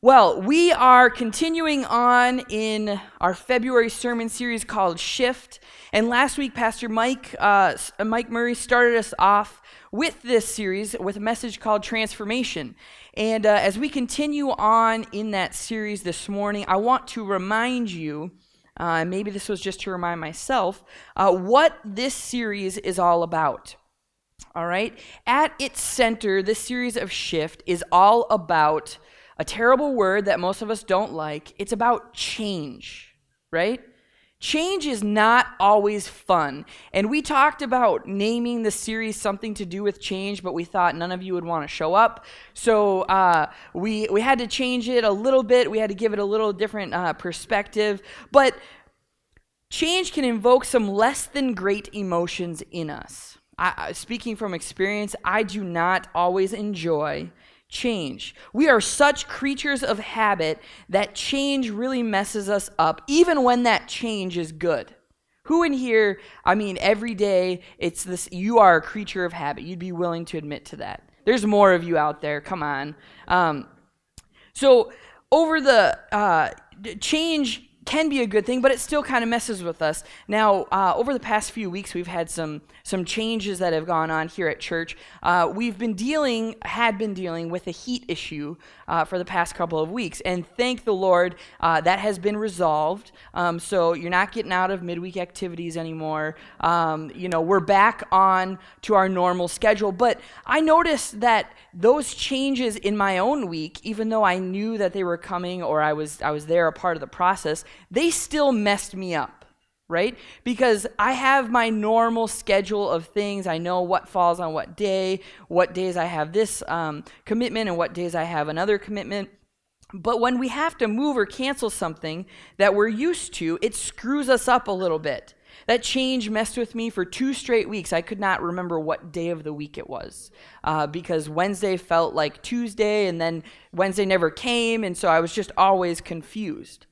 Well, we are continuing on in our February sermon series called Shift. And last week, Pastor Mike, uh, Mike Murray started us off with this series with a message called Transformation. And uh, as we continue on in that series this morning, I want to remind you, uh, maybe this was just to remind myself, uh, what this series is all about. All right? At its center, this series of Shift is all about a terrible word that most of us don't like. It's about change, right? Change is not always fun. And we talked about naming the series something to do with change, but we thought none of you would want to show up. So uh, we, we had to change it a little bit. We had to give it a little different uh, perspective. But change can invoke some less than great emotions in us. I, speaking from experience, I do not always enjoy change. We are such creatures of habit that change really messes us up, even when that change is good. Who in here, I mean, every day, it's this, you are a creature of habit. You'd be willing to admit to that. There's more of you out there. Come on. Um, so, over the uh, change can be a good thing, but it still kind of messes with us. Now, uh, over the past few weeks, we've had some some changes that have gone on here at church. Uh, we've been dealing, had been dealing with a heat issue uh, for the past couple of weeks, and thank the Lord uh, that has been resolved. Um, so you're not getting out of midweek activities anymore. Um, you know, we're back on to our normal schedule. But I noticed that those changes in my own week, even though I knew that they were coming or I was I was there a part of the process, they still messed me up right? Because I have my normal schedule of things. I know what falls on what day, what days I have this um, commitment, and what days I have another commitment. But when we have to move or cancel something that we're used to, it screws us up a little bit. That change messed with me for two straight weeks. I could not remember what day of the week it was uh, because Wednesday felt like Tuesday, and then Wednesday never came, and so I was just always confused.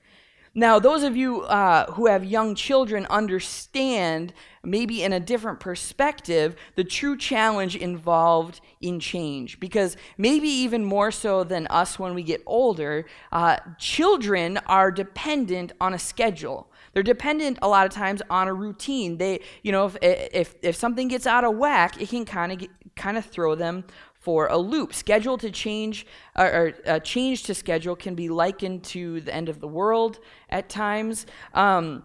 Now, those of you uh, who have young children understand, maybe in a different perspective, the true challenge involved in change. Because maybe even more so than us when we get older, uh, children are dependent on a schedule. They're dependent a lot of times on a routine. They, you know, if if if something gets out of whack, it can kind of kind of throw them for a loop. Schedule to change or, or uh, change to schedule can be likened to the end of the world at times. Um,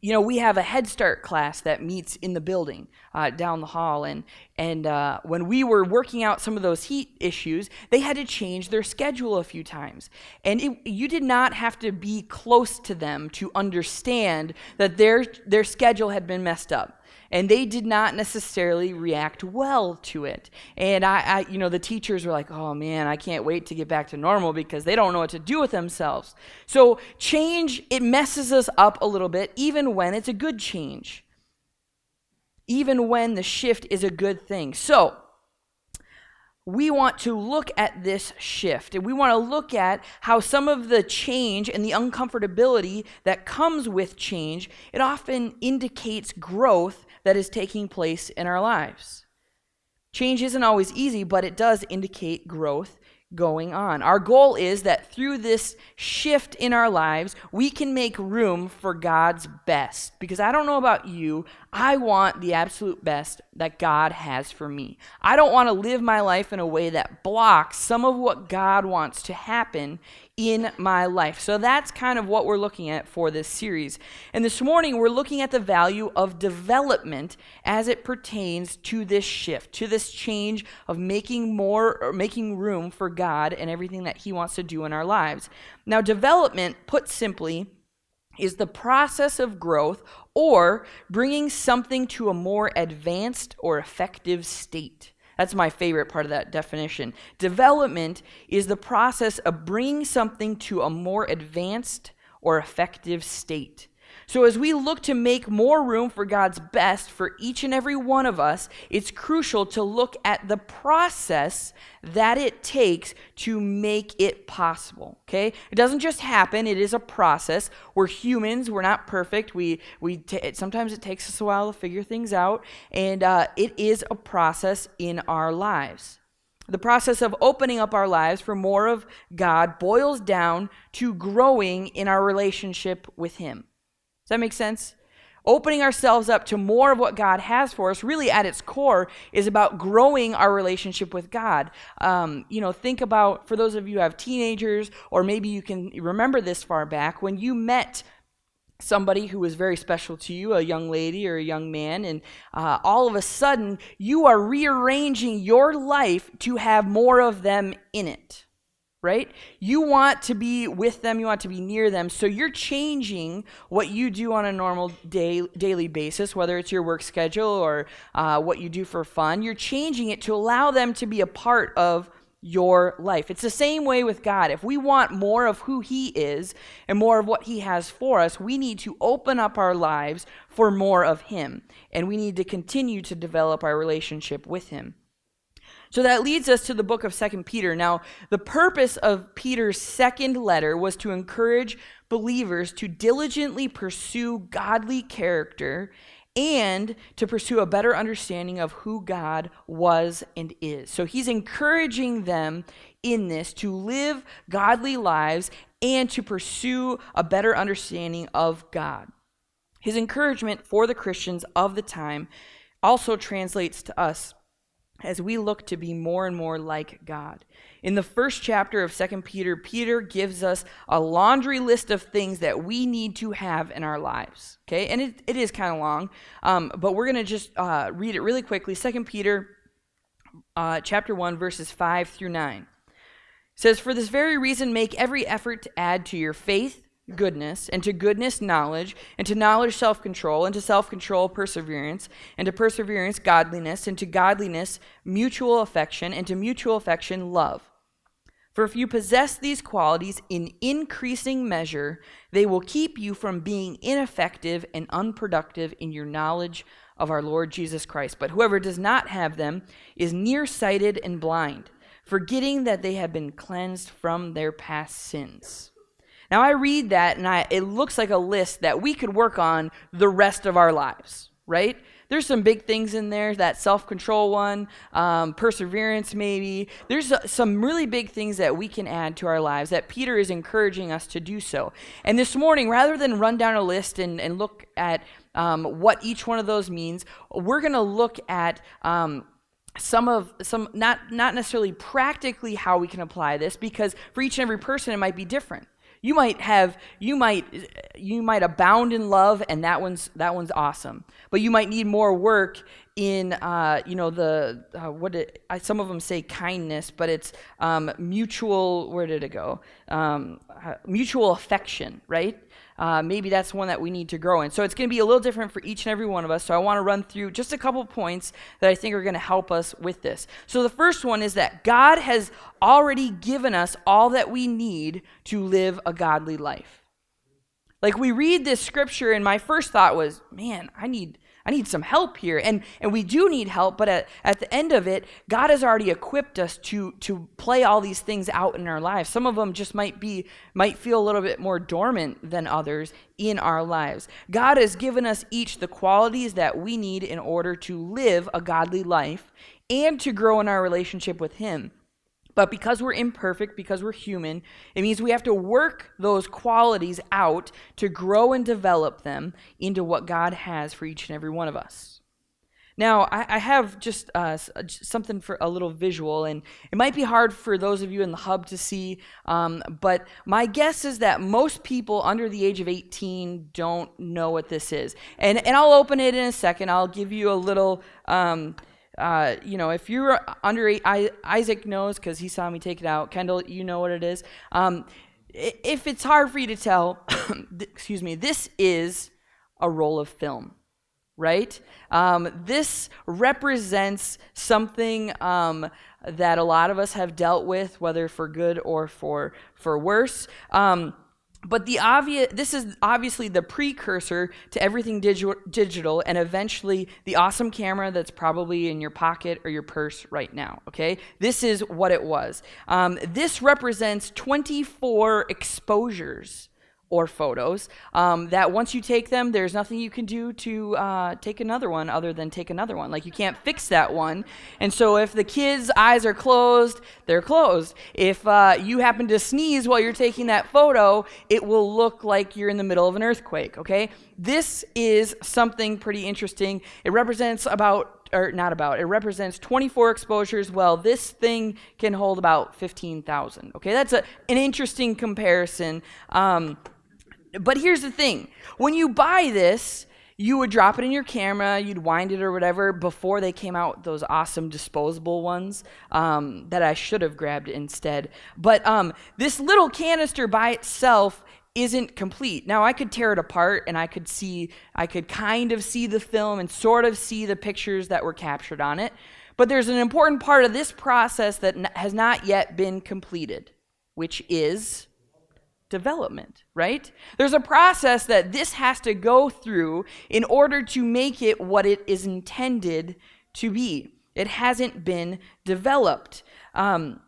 you know, we have a Head Start class that meets in the building uh, down the hall, and and uh, when we were working out some of those heat issues, they had to change their schedule a few times, and it, you did not have to be close to them to understand that their their schedule had been messed up and they did not necessarily react well to it. And I, I, you know, the teachers were like, "Oh man, I can't wait to get back to normal because they don't know what to do with themselves." So change it messes us up a little bit, even when it's a good change, even when the shift is a good thing. So we want to look at this shift and we want to look at how some of the change and the uncomfortability that comes with change it often indicates growth that is taking place in our lives. Change isn't always easy, but it does indicate growth going on. Our goal is that through this shift in our lives, we can make room for God's best. Because I don't know about you, I want the absolute best that God has for me. I don't want to live my life in a way that blocks some of what God wants to happen in my life. So that's kind of what we're looking at for this series. And this morning, we're looking at the value of development as it pertains to this shift, to this change of making more or making room for God and everything that He wants to do in our lives. Now, development, put simply, is the process of growth or bringing something to a more advanced or effective state. That's my favorite part of that definition. Development is the process of bringing something to a more advanced or effective state. So, as we look to make more room for God's best for each and every one of us, it's crucial to look at the process that it takes to make it possible. Okay? It doesn't just happen, it is a process. We're humans, we're not perfect. We, we t- sometimes it takes us a while to figure things out, and uh, it is a process in our lives. the process of opening up our lives for more of God boils down to growing in our relationship with Him. That make sense? Opening ourselves up to more of what God has for us, really at its core, is about growing our relationship with God. Um, you know, think about, for those of you who have teenagers, or maybe you can remember this far back, when you met somebody who was very special to you, a young lady or a young man, and uh, all of a sudden you are rearranging your life to have more of them in it, right? You want to be with them, you want to be near them, so you're changing what you do on a normal day, daily basis, whether it's your work schedule or uh, what you do for fun. You're changing it to allow them to be a part of your life. It's the same way with God. If we want more of who He is and more of what He has for us, we need to open up our lives for more of Him. And we need to continue to develop our relationship with Him. So that leads us to the book of Second Peter. Now, the purpose of Peter's second letter was to encourage believers to diligently pursue godly character and to pursue a better understanding of who God was and is. So he's encouraging them in this to live godly lives and to pursue a better understanding of God. His encouragement for the Christians of the time also translates to us as we look to be more and more like God. In the first chapter of Second Peter, Peter gives us a laundry list of things that we need to have in our lives. Okay, and it, it is kind of long, um, but we're going to just uh, read it really quickly. Second Peter uh, chapter 1, verses 5 through 9. It says, For this very reason, make every effort to add to your faith goodness, and to goodness, knowledge, and to knowledge, self control, and to self control, perseverance, and to perseverance, godliness, and to godliness, mutual affection, and to mutual affection, love. For if you possess these qualities in increasing measure, they will keep you from being ineffective and unproductive in your knowledge of our Lord Jesus Christ. But whoever does not have them is nearsighted and blind, forgetting that they have been cleansed from their past sins. Now I read that and I, it looks like a list that we could work on the rest of our lives, right? There's some big things in there, that self control one, um, perseverance, maybe. There's some really big things that we can add to our lives that Peter is encouraging us to do so. And this morning, rather than run down a list and, and look at um, what each one of those means, we're going to look at. Um, some of some not not necessarily practically how we can apply this because for each and every person it might be different you might have you might you might abound in love, and that one's that one's awesome. But you might need more work in uh, you know the uh, what it, I, some of them say kindness, but it's um, mutual. Where did it go? Um, uh, mutual affection, right? Uh, maybe that's one that we need to grow in. So it's going to be a little different for each and every one of us. So I want to run through just a couple points that I think are going to help us with this. So the first one is that God has already given us all that we need to live a godly life. Like we read this scripture, and my first thought was, man, I need I need some help here. And, and we do need help, but at, at the end of it, God has already equipped us to, to play all these things out in our lives. Some of them just might be, might feel a little bit more dormant than others in our lives. God has given us each the qualities that we need in order to live a godly life and to grow in our relationship with Him. But because we're imperfect, because we're human, it means we have to work those qualities out to grow and develop them into what God has for each and every one of us. Now, I, I have just uh, uh something for a little visual, and it might be hard for those of you in the hub to see, um, but my guess is that most people under the age of 18 don't know what this is. And, and I'll open it in a second. I'll give you a little. Um, uh, you know, if you're under I, Isaac knows because he saw me take it out. Kendall, you know what it is. Um, if it's hard for you to tell, excuse me, this is a roll of film, right? Um, this represents something um, that a lot of us have dealt with, whether for good or for for worse. Um, but the obvious this is obviously the precursor to everything digi- digital and eventually the awesome camera that's probably in your pocket or your purse right now okay? This is what it was. Um, this represents 24 exposures or photos um, that once you take them there's nothing you can do to uh, take another one other than take another one like you can't fix that one and so if the kids eyes are closed they're closed if uh, you happen to sneeze while you're taking that photo it will look like you're in the middle of an earthquake okay this is something pretty interesting it represents about or not about, it represents 24 exposures. Well, this thing can hold about 15,000. Okay, that's a, an interesting comparison. Um, but here's the thing when you buy this, you would drop it in your camera, you'd wind it or whatever before they came out those awesome disposable ones um, that I should have grabbed instead. But um, this little canister by itself isn't complete. Now I could tear it apart and I could see I could kind of see the film and sort of see the pictures that were captured on it. But there's an important part of this process that n- has not yet been completed, which is development, right? There's a process that this has to go through in order to make it what it is intended to be. It hasn't been developed. Um,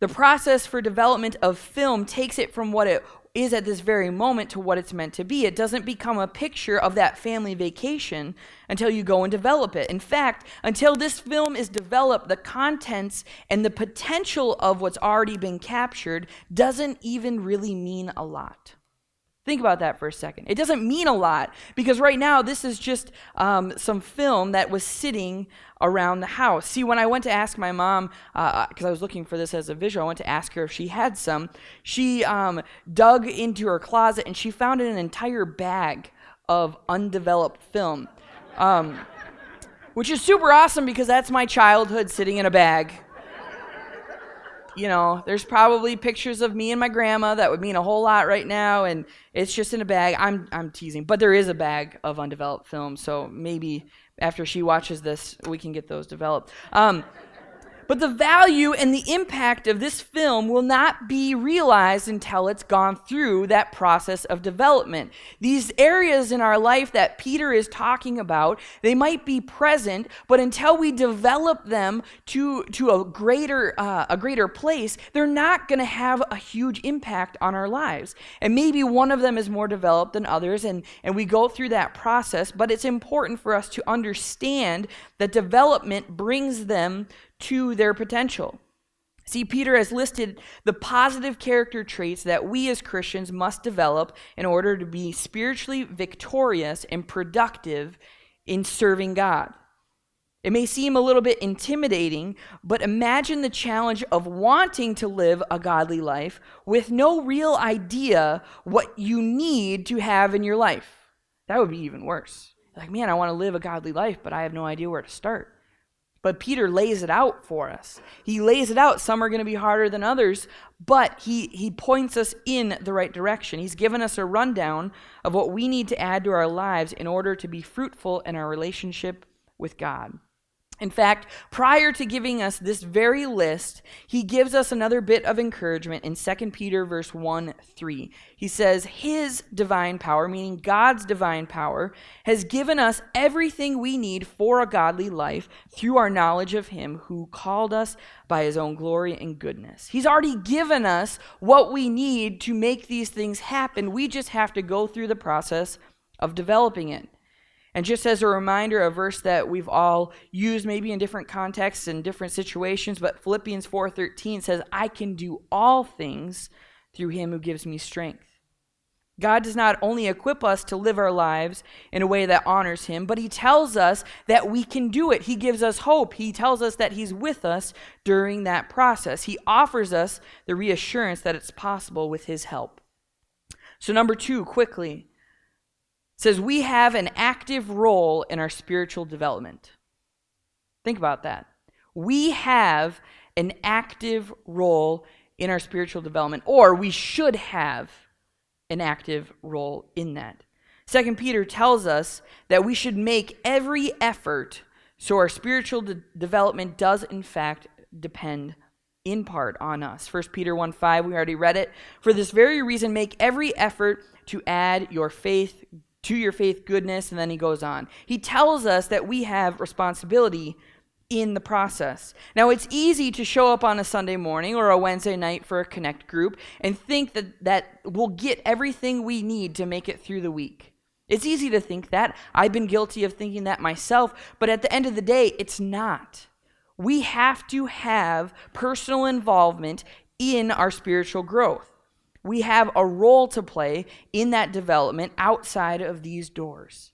the process for development of film takes it from what it is at this very moment to what it's meant to be. It doesn't become a picture of that family vacation until you go and develop it. In fact, until this film is developed, the contents and the potential of what's already been captured doesn't even really mean a lot. Think about that for a second. It doesn't mean a lot because right now this is just um, some film that was sitting around the house. See, when I went to ask my mom, because uh, I was looking for this as a visual, I went to ask her if she had some. She um, dug into her closet and she found an entire bag of undeveloped film, um, which is super awesome because that's my childhood sitting in a bag you know, there's probably pictures of me and my grandma that would mean a whole lot right now, and it's just in a bag. I'm I'm teasing, but there is a bag of undeveloped film, so maybe after she watches this, we can get those developed. Um, but the value and the impact of this film will not be realized until it's gone through that process of development. These areas in our life that Peter is talking about, they might be present, but until we develop them to, to a greater uh, a greater place, they're not going to have a huge impact on our lives. And maybe one of them is more developed than others, and, and we go through that process, but it's important for us to understand that development brings them to their potential. See, Peter has listed the positive character traits that we as Christians must develop in order to be spiritually victorious and productive in serving God. It may seem a little bit intimidating, but imagine the challenge of wanting to live a godly life with no real idea what you need to have in your life. That would be even worse. Like, man, I want to live a godly life, but I have no idea where to start. But Peter lays it out for us. He lays it out. Some are going to be harder than others, but he, he points us in the right direction. He's given us a rundown of what we need to add to our lives in order to be fruitful in our relationship with God. In fact, prior to giving us this very list, he gives us another bit of encouragement in 2 Peter verse 1 3. He says, His divine power, meaning God's divine power, has given us everything we need for a godly life through our knowledge of Him who called us by His own glory and goodness. He's already given us what we need to make these things happen. We just have to go through the process of developing it. And just as a reminder, a verse that we've all used maybe in different contexts and different situations, but Philippians 4:13 says, "I can do all things through him who gives me strength." God does not only equip us to live our lives in a way that honors him, but he tells us that we can do it. He gives us hope. He tells us that he's with us during that process. He offers us the reassurance that it's possible with his help. So number 2, quickly, says we have an active role in our spiritual development. Think about that. We have an active role in our spiritual development, or we should have an active role in that. Second Peter tells us that we should make every effort so our spiritual de- development does in fact depend in part on us. First Peter 1 5, we already read it. For this very reason, make every effort to add your faith, to your faith goodness, and then he goes on. He tells us that we have responsibility in the process. Now, it's easy to show up on a Sunday morning or a Wednesday night for a connect group and think that, that we'll get everything we need to make it through the week. It's easy to think that. I've been guilty of thinking that myself, but at the end of the day, it's not. We have to have personal involvement in our spiritual growth. We have a role to play in that development outside of these doors.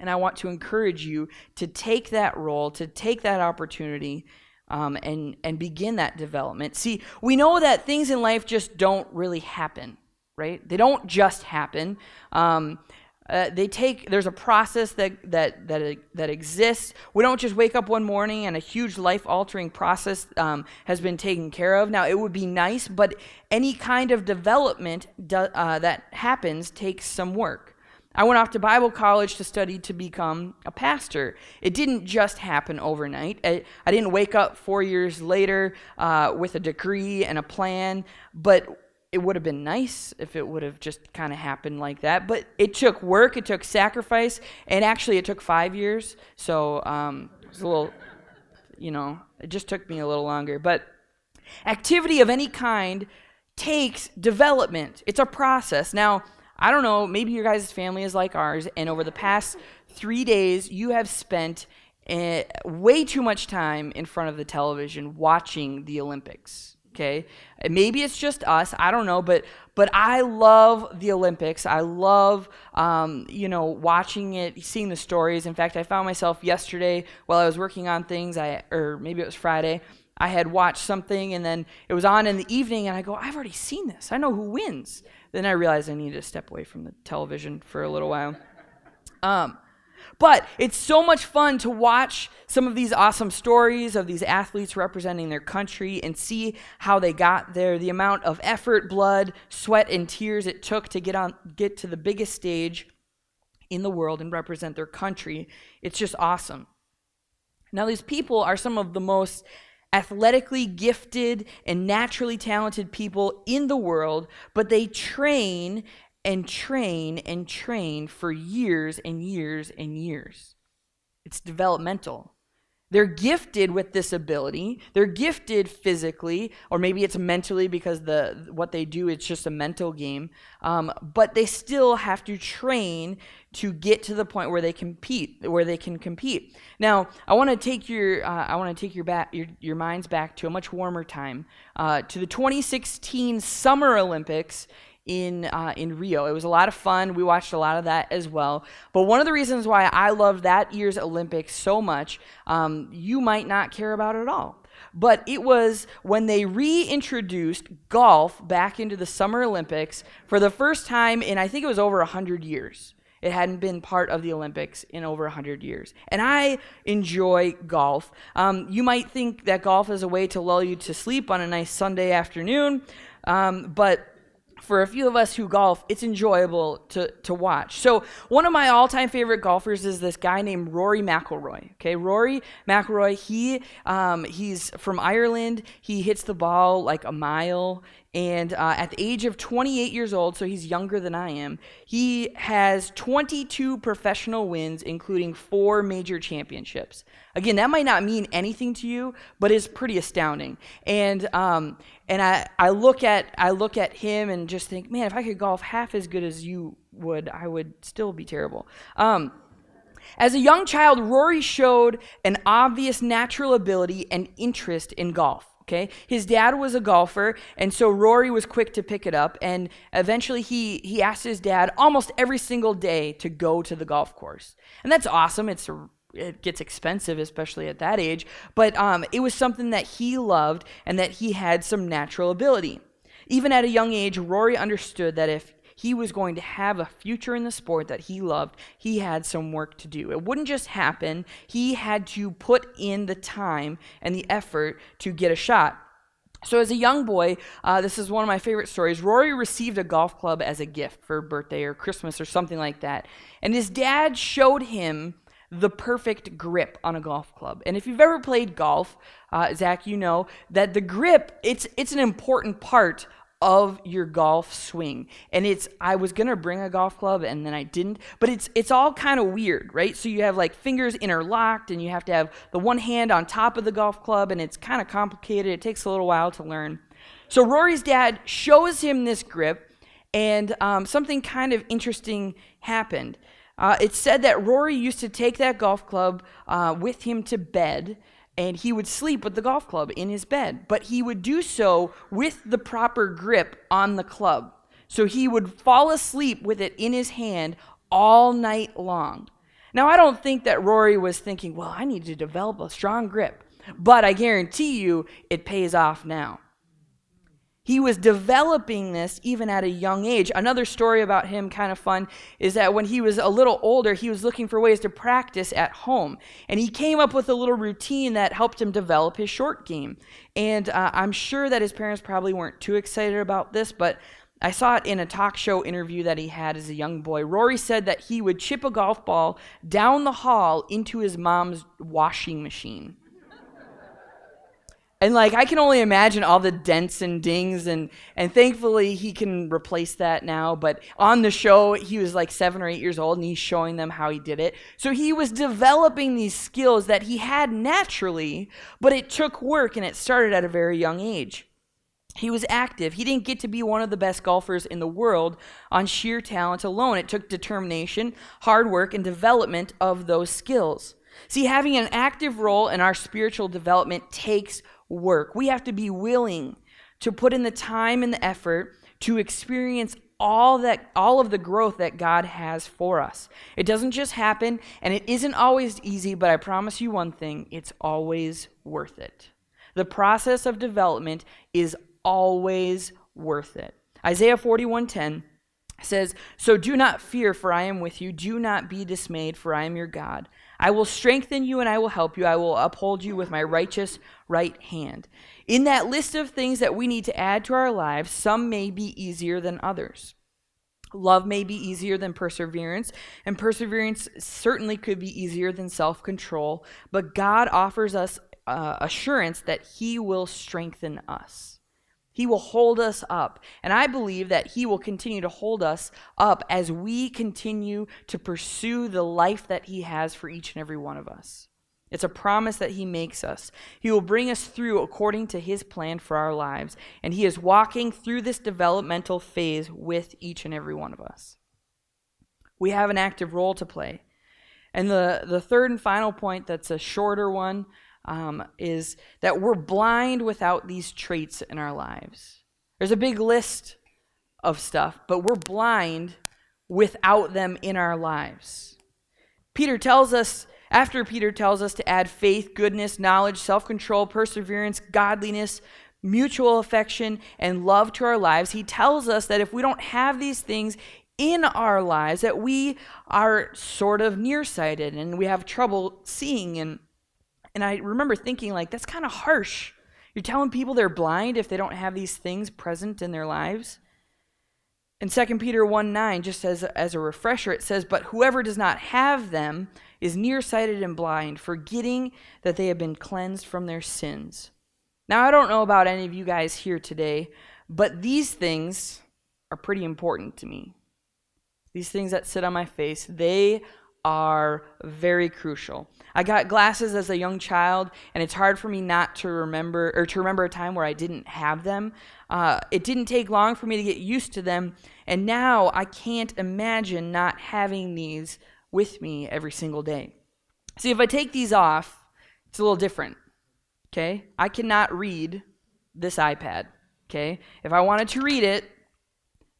And I want to encourage you to take that role, to take that opportunity, um, and, and begin that development. See, we know that things in life just don't really happen, right? They don't just happen. Um, uh, they take there's a process that that that that exists. We don't just wake up one morning and a huge life altering process um, has been taken care of. Now it would be nice, but any kind of development do, uh, that happens takes some work. I went off to Bible college to study to become a pastor. It didn't just happen overnight. I, I didn't wake up four years later uh, with a degree and a plan, but it would have been nice if it would have just kind of happened like that. But it took work, it took sacrifice, and actually it took five years. So um, it was a little, you know, it just took me a little longer. But activity of any kind takes development, it's a process. Now, I don't know, maybe your guys' family is like ours, and over the past three days, you have spent uh, way too much time in front of the television watching the Olympics. Okay, maybe it's just us. I don't know, but but I love the Olympics. I love um, you know watching it, seeing the stories. In fact, I found myself yesterday while I was working on things. I or maybe it was Friday. I had watched something and then it was on in the evening, and I go, I've already seen this. I know who wins. Then I realized I needed to step away from the television for a little while. Um, but it's so much fun to watch some of these awesome stories of these athletes representing their country and see how they got there, the amount of effort, blood, sweat, and tears it took to get on get to the biggest stage in the world and represent their country. It's just awesome. Now, these people are some of the most athletically gifted and naturally talented people in the world, but they train and train and train for years and years and years. It's developmental. They're gifted with this ability. They're gifted physically, or maybe it's mentally because the what they do is just a mental game. Um, but they still have to train to get to the point where they compete, where they can compete. Now, I want to take your uh, I want to take your back your, your minds back to a much warmer time, uh, to the 2016 Summer Olympics in uh, in Rio. It was a lot of fun. We watched a lot of that as well. But one of the reasons why I love that year's Olympics so much, um, you might not care about it at all. But it was when they reintroduced golf back into the Summer Olympics for the first time in I think it was over 100 years. It hadn't been part of the Olympics in over 100 years. And I enjoy golf. Um, you might think that golf is a way to lull you to sleep on a nice Sunday afternoon, um, but for a few of us who golf, it's enjoyable to, to watch. So one of my all-time favorite golfers is this guy named Rory McIlroy. Okay, Rory McIlroy. He um, he's from Ireland. He hits the ball like a mile. And uh, at the age of 28 years old, so he's younger than I am, he has 22 professional wins, including four major championships. Again, that might not mean anything to you, but it's pretty astounding. And um, and I, I look at I look at him and just think, man, if I could golf half as good as you would, I would still be terrible. Um, as a young child, Rory showed an obvious natural ability and interest in golf. Okay, his dad was a golfer, and so Rory was quick to pick it up. And eventually, he he asked his dad almost every single day to go to the golf course, and that's awesome. It's it gets expensive, especially at that age, but um, it was something that he loved and that he had some natural ability. Even at a young age, Rory understood that if he was going to have a future in the sport that he loved, he had some work to do. It wouldn't just happen, he had to put in the time and the effort to get a shot. So, as a young boy, uh, this is one of my favorite stories. Rory received a golf club as a gift for birthday or Christmas or something like that. And his dad showed him the perfect grip on a golf club. And if you've ever played golf, uh, Zach, you know that the grip, it's, it's an important part of your golf swing. And it's I was going to bring a golf club and then I didn't, but it's it's all kind of weird, right? So you have like fingers interlocked and you have to have the one hand on top of the golf club and it's kind of complicated. It takes a little while to learn. So Rory's dad shows him this grip and um, something kind of interesting happened. Uh, it said that Rory used to take that golf club uh, with him to bed and he would sleep with the golf club in his bed, but he would do so with the proper grip on the club. So he would fall asleep with it in his hand all night long. Now, I don't think that Rory was thinking, well, I need to develop a strong grip, but I guarantee you it pays off now. He was developing this even at a young age. Another story about him, kind of fun, is that when he was a little older, he was looking for ways to practice at home. And he came up with a little routine that helped him develop his short game. And uh, I'm sure that his parents probably weren't too excited about this, but I saw it in a talk show interview that he had as a young boy. Rory said that he would chip a golf ball down the hall into his mom's washing machine. And like I can only imagine all the dents and dings and and thankfully he can replace that now, but on the show he was like 7 or 8 years old and he's showing them how he did it. So he was developing these skills that he had naturally, but it took work and it started at a very young age. He was active. He didn't get to be one of the best golfers in the world on sheer talent alone. It took determination, hard work, and development of those skills. See, having an active role in our spiritual development takes work. We have to be willing to put in the time and the effort to experience all that all of the growth that God has for us. It doesn't just happen and it isn't always easy, but I promise you one thing, it's always worth it. The process of development is always worth it. Isaiah 41:10 says, "So do not fear, for I am with you. Do not be dismayed, for I am your God. I will strengthen you and I will help you. I will uphold you with my righteous right hand. In that list of things that we need to add to our lives, some may be easier than others. Love may be easier than perseverance, and perseverance certainly could be easier than self control, but God offers us uh, assurance that He will strengthen us. He will hold us up. And I believe that He will continue to hold us up as we continue to pursue the life that He has for each and every one of us. It's a promise that He makes us. He will bring us through according to His plan for our lives. And He is walking through this developmental phase with each and every one of us. We have an active role to play. And the, the third and final point, that's a shorter one, um, is that we're blind without these traits in our lives. There's a big list of stuff, but we're blind without them in our lives. Peter tells us, after Peter tells us to add faith, goodness, knowledge, self control, perseverance, godliness, mutual affection, and love to our lives, he tells us that if we don't have these things in our lives, that we are sort of nearsighted and we have trouble seeing and and I remember thinking, like, that's kind of harsh. You're telling people they're blind if they don't have these things present in their lives. In 2 Peter 1 9, just as, as a refresher, it says, But whoever does not have them is nearsighted and blind, forgetting that they have been cleansed from their sins. Now, I don't know about any of you guys here today, but these things are pretty important to me. These things that sit on my face, they are very crucial. I got glasses as a young child, and it's hard for me not to remember or to remember a time where I didn't have them. Uh, it didn't take long for me to get used to them, and now I can't imagine not having these with me every single day. See, if I take these off, it's a little different. Okay? I cannot read this iPad. Okay? If I wanted to read it,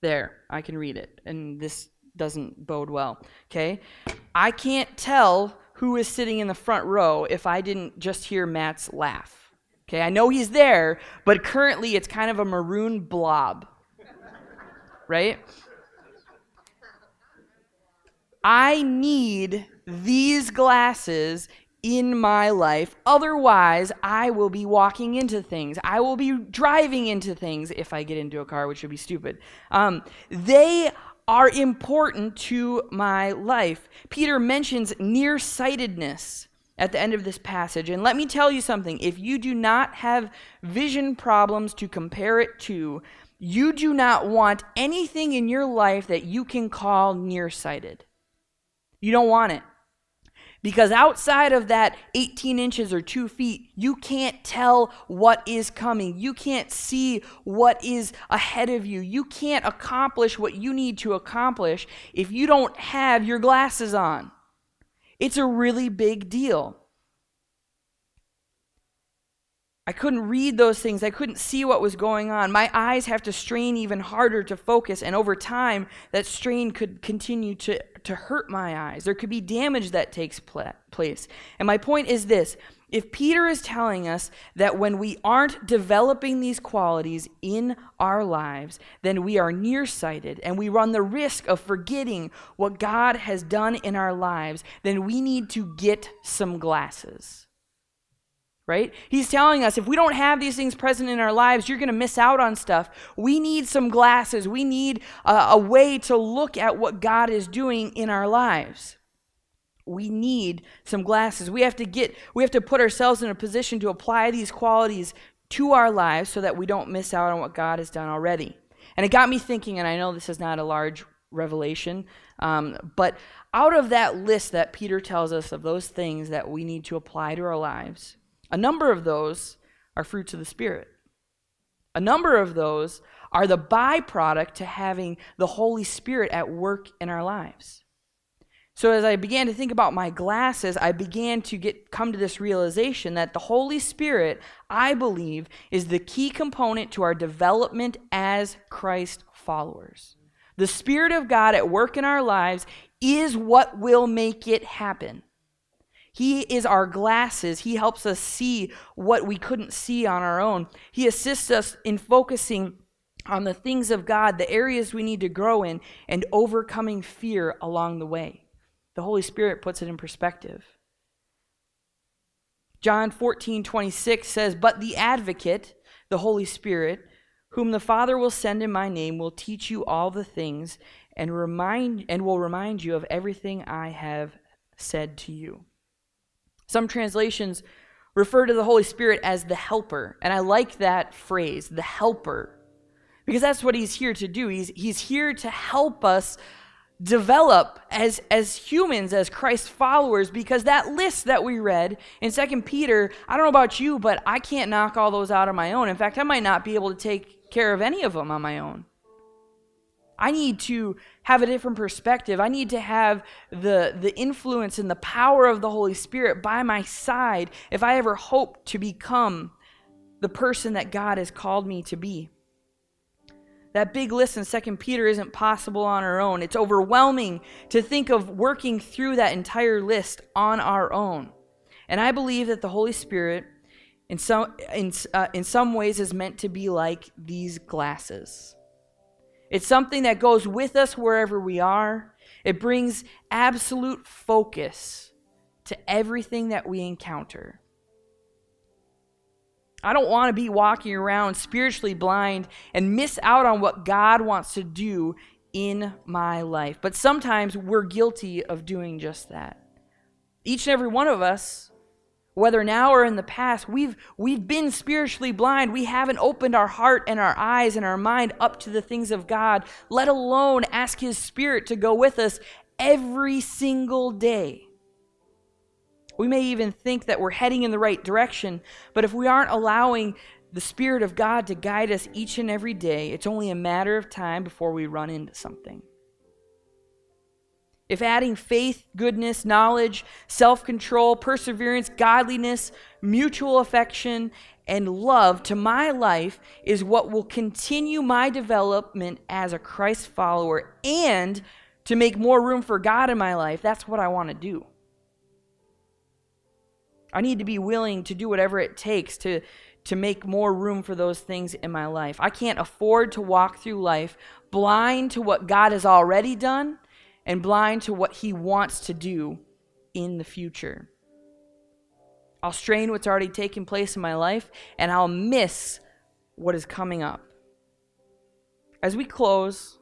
there, I can read it. And this doesn't bode well. Okay? I can't tell who is sitting in the front row if I didn't just hear Matt's laugh. Okay, I know he's there, but currently it's kind of a maroon blob. Right? I need these glasses in my life. Otherwise, I will be walking into things. I will be driving into things if I get into a car, which would be stupid. Um, they are important to my life. Peter mentions nearsightedness at the end of this passage. And let me tell you something if you do not have vision problems to compare it to, you do not want anything in your life that you can call nearsighted. You don't want it. Because outside of that 18 inches or two feet, you can't tell what is coming. You can't see what is ahead of you. You can't accomplish what you need to accomplish if you don't have your glasses on. It's a really big deal. I couldn't read those things. I couldn't see what was going on. My eyes have to strain even harder to focus, and over time, that strain could continue to, to hurt my eyes. There could be damage that takes pla- place. And my point is this if Peter is telling us that when we aren't developing these qualities in our lives, then we are nearsighted and we run the risk of forgetting what God has done in our lives, then we need to get some glasses right? He's telling us if we don't have these things present in our lives, you're going to miss out on stuff. We need some glasses. We need a, a, way to look at what God is doing in our lives. We need some glasses. We have to get we have to put ourselves in a position to apply these qualities to our lives so that we don't miss out on what God has done already. And it got me thinking, and I know this is not a large revelation, um, but out of that list that Peter tells us of those things that we need to apply to our lives, a number of those are fruits of the Spirit. A number of those are the byproduct to having the Holy Spirit at work in our lives. So as I began to think about my glasses, I began to get come to this realization that the Holy Spirit, I believe, is the key component to our development as Christ followers. The Spirit of God at work in our lives is what will make it happen. He is our glasses. He helps us see what we couldn't see on our own. He assists us in focusing on the things of God, the areas we need to grow in, and overcoming fear along the way. The Holy Spirit puts it in perspective. John 14, 26 says, But the advocate, the Holy Spirit, whom the Father will send in my name, will teach you all the things and remind and will remind you of everything I have said to you. Some translations refer to the Holy Spirit as the helper, and I like that phrase, the helper, because that's what he's here to do. He's, he's here to help us develop as as humans as christ followers because that list that we read in second peter i don't know about you but i can't knock all those out on my own in fact i might not be able to take care of any of them on my own I need to have a different perspective. I need to have the, the influence and the power of the Holy Spirit by my side if I ever hope to become the person that God has called me to be. That big list in 2 Peter isn't possible on our own. It's overwhelming to think of working through that entire list on our own. And I believe that the Holy Spirit, in some, in, uh, in some ways, is meant to be like these glasses it's something that goes with us wherever we are. It brings absolute focus to everything that we encounter. I don't want to be walking around spiritually blind and miss out on what God wants to do in my life. But sometimes we're guilty of doing just that. Each and every one of us whether now or in the past, we've, we've been spiritually blind. We haven't opened our heart and our eyes and our mind up to the things of God, let alone ask His Spirit to go with us every single day. We may even think that we're heading in the right direction, but if we aren't allowing the Spirit of God to guide us each and every day, it's only a matter of time before we run into something. If adding faith, goodness, knowledge, self control, perseverance, godliness, mutual affection, and love to my life is what will continue my development as a Christ follower and to make more room for God in my life, that's what I want to do. I need to be willing to do whatever it takes to, to make more room for those things in my life. I can't afford to walk through life blind to what God has already done and blind to what He wants to do in the future. I'll strain what's already taken place in my life, and I'll miss what is coming up. As we close,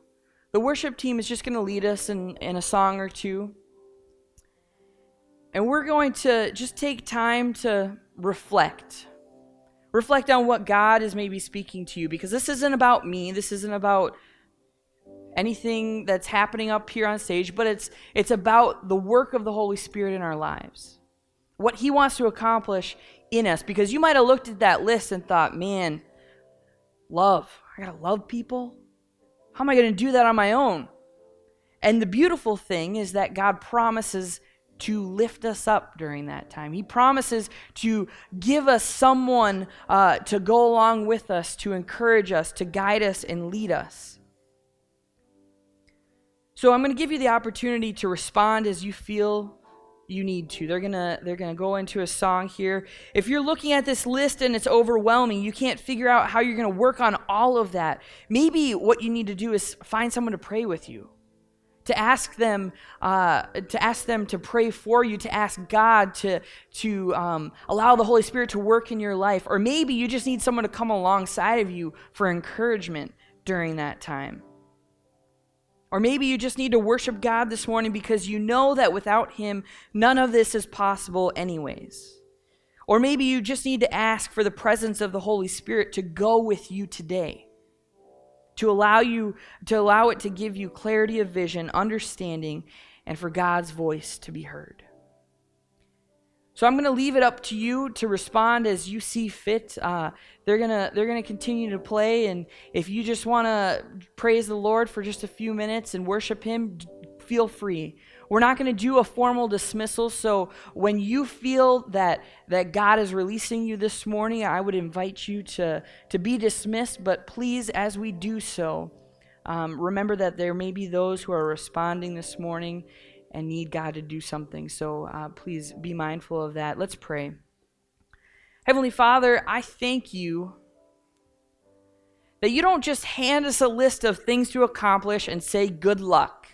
the worship team is just going to lead us in, in a song or two. And we're going to just take time to reflect. reflect on what God is maybe speaking to you because this isn't about me. This isn't about anything that's happening up here on stage, but it's it's about the work of the Holy Spirit in our lives. What he wants to accomplish in us because you might have looked at that list and thought, "Man, love. I got to love people. How am I going to do that on my own?" And the beautiful thing is that God promises to lift us up during that time. He promises to give us someone uh, to go along with us, to encourage us, to guide us, and lead us. So I'm going to give you the opportunity to respond as you feel you need to. They're going to they're going to go into a song here. If you're looking at this list and it's overwhelming, you can't figure out how you're going to work on all of that. Maybe what you need to do is find someone to pray with you to ask them uh, to ask them to pray for you to ask god to to um, allow the holy spirit to work in your life or maybe you just need someone to come alongside of you for encouragement during that time or maybe you just need to worship god this morning because you know that without him none of this is possible anyways or maybe you just need to ask for the presence of the holy spirit to go with you today to allow you to allow it to give you clarity of vision, understanding, and for God's voice to be heard. So I'm going to leave it up to you to respond as you see fit. Uh, they're gonna they're gonna continue to play, and if you just want to praise the Lord for just a few minutes and worship Him, feel free. We're not going to do a formal dismissal. So when you feel that that God is releasing you this morning, I would invite you to to be dismissed. But please, as we do so, um, remember that there may be those who are responding this morning and need God to do something. So uh, please be mindful of that. Let's pray. Heavenly Father, I thank you that you don't just hand us a list of things to accomplish and say good luck.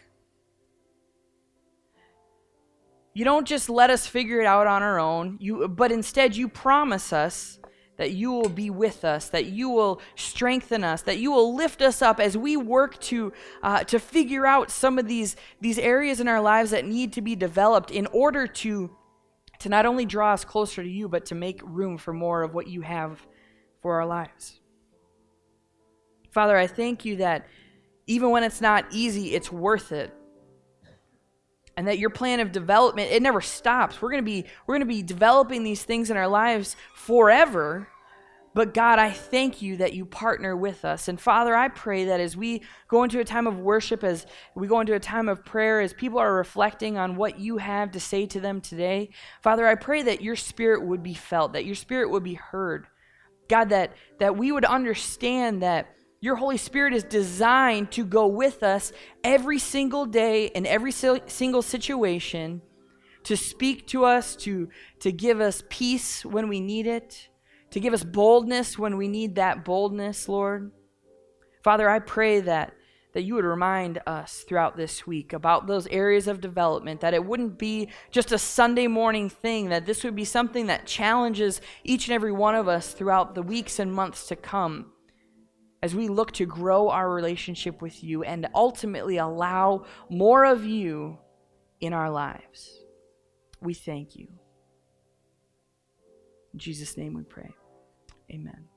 You don't just let us figure it out on our own, you, but instead you promise us that you will be with us, that you will strengthen us, that you will lift us up as we work to, uh, to figure out some of these, these areas in our lives that need to be developed in order to, to not only draw us closer to you, but to make room for more of what you have for our lives. Father, I thank you that even when it's not easy, it's worth it and that your plan of development it never stops. We're going to be we're going to be developing these things in our lives forever. But god i thank you that you partner with us. And father i pray that as we go into a time of worship as we go into a time of prayer as people are reflecting on what you have to say to them today father i pray that your spirit would be felt that your spirit would be heard. God that that we would understand that your Holy Spirit is designed to go with us every single day in every single situation to speak to us, to, to give us peace when we need it, to give us boldness when we need that boldness, Lord. Father, I pray that, that you would remind us throughout this week about those areas of development, that it wouldn't be just a Sunday morning thing, that this would be something that challenges each and every one of us throughout the weeks and months to come as we look to grow our relationship with you and ultimately allow more of you in our lives. We thank you. In Jesus' name we pray. Amen.